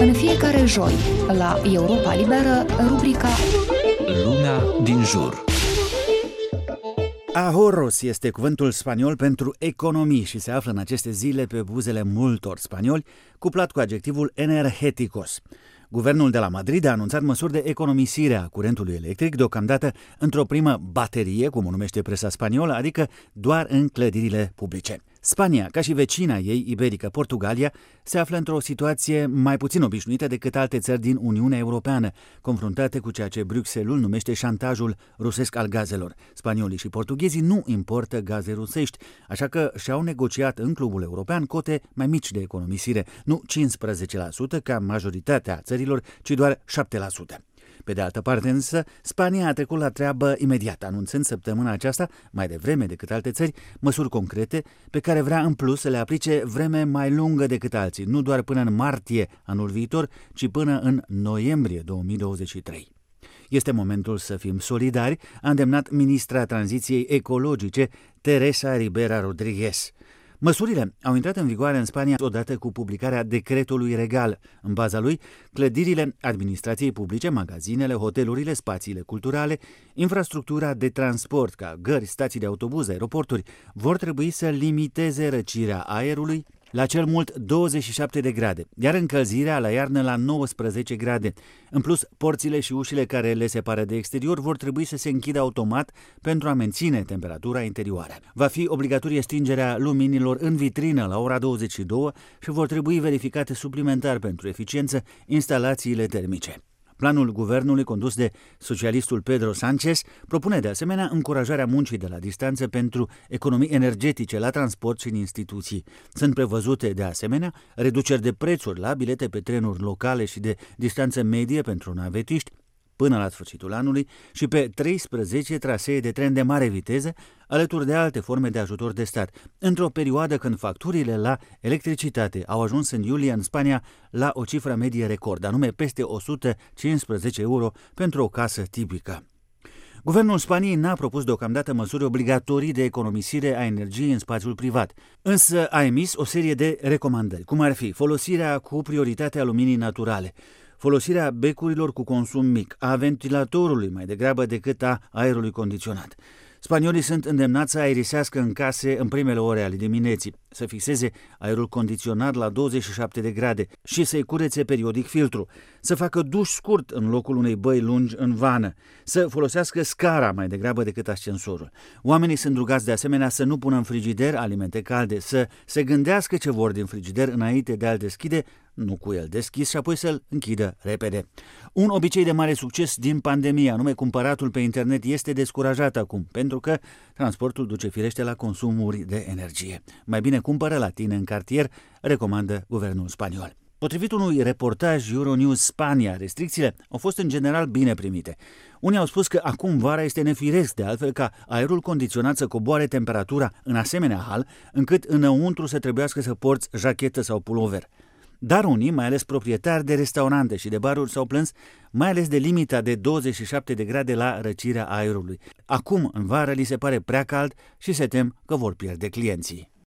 În fiecare joi, la Europa Liberă, rubrica Luna din jur. Ahorros este cuvântul spaniol pentru economii și se află în aceste zile pe buzele multor spanioli, cuplat cu adjectivul energeticos. Guvernul de la Madrid a anunțat măsuri de economisire a curentului electric, deocamdată într-o primă baterie, cum o numește presa spaniolă, adică doar în clădirile publice. Spania, ca și vecina ei iberică, Portugalia, se află într-o situație mai puțin obișnuită decât alte țări din Uniunea Europeană, confruntate cu ceea ce Bruxelles numește șantajul rusesc al gazelor. Spaniolii și portughezii nu importă gaze rusești, așa că și-au negociat în clubul european cote mai mici de economisire, nu 15% ca majoritatea țărilor, ci doar 7%. Pe de altă parte însă, Spania a trecut la treabă imediat, anunțând săptămâna aceasta, mai devreme decât alte țări, măsuri concrete pe care vrea în plus să le aplice vreme mai lungă decât alții, nu doar până în martie anul viitor, ci până în noiembrie 2023. Este momentul să fim solidari, a îndemnat ministra tranziției ecologice Teresa Ribera Rodriguez. Măsurile au intrat în vigoare în Spania odată cu publicarea decretului regal. În baza lui, clădirile administrației publice, magazinele, hotelurile, spațiile culturale, infrastructura de transport ca gări, stații de autobuz, aeroporturi, vor trebui să limiteze răcirea aerului la cel mult 27 de grade, iar încălzirea la iarnă la 19 grade. În plus, porțile și ușile care le separă de exterior vor trebui să se închidă automat pentru a menține temperatura interioară. Va fi obligatorie stingerea luminilor în vitrină la ora 22 și vor trebui verificate suplimentar pentru eficiență instalațiile termice. Planul guvernului condus de socialistul Pedro Sánchez propune de asemenea încurajarea muncii de la distanță pentru economii energetice la transport și în instituții. Sunt prevăzute de asemenea reduceri de prețuri la bilete pe trenuri locale și de distanță medie pentru navetiști, până la sfârșitul anului și pe 13 trasee de tren de mare viteză, alături de alte forme de ajutor de stat, într-o perioadă când facturile la electricitate au ajuns în iulie în Spania la o cifră medie record, anume peste 115 euro pentru o casă tipică. Guvernul Spaniei n-a propus deocamdată măsuri obligatorii de economisire a energiei în spațiul privat, însă a emis o serie de recomandări, cum ar fi folosirea cu prioritate a luminii naturale, folosirea becurilor cu consum mic, a ventilatorului mai degrabă decât a aerului condiționat. Spaniolii sunt îndemnați să aerisească în case în primele ore ale dimineții, să fixeze aerul condiționat la 27 de grade și să-i curețe periodic filtru, să facă duș scurt în locul unei băi lungi în vană, să folosească scara mai degrabă decât ascensorul. Oamenii sunt rugați de asemenea să nu pună în frigider alimente calde, să se gândească ce vor din frigider înainte de a-l deschide, nu cu el deschis și apoi să-l închidă repede. Un obicei de mare succes din pandemie, anume cumpăratul pe internet, este descurajat acum, pentru că transportul duce firește la consumuri de energie. Mai bine cumpără la tine în cartier, recomandă guvernul spaniol. Potrivit unui reportaj Euronews Spania, restricțiile au fost în general bine primite. Unii au spus că acum vara este nefiresc de altfel ca aerul condiționat să coboare temperatura în asemenea hal, încât înăuntru să trebuiască să porți jachetă sau pulover. Dar unii, mai ales proprietari de restaurante și de baruri, s-au plâns mai ales de limita de 27 de grade la răcirea aerului. Acum, în vară, li se pare prea cald și se tem că vor pierde clienții.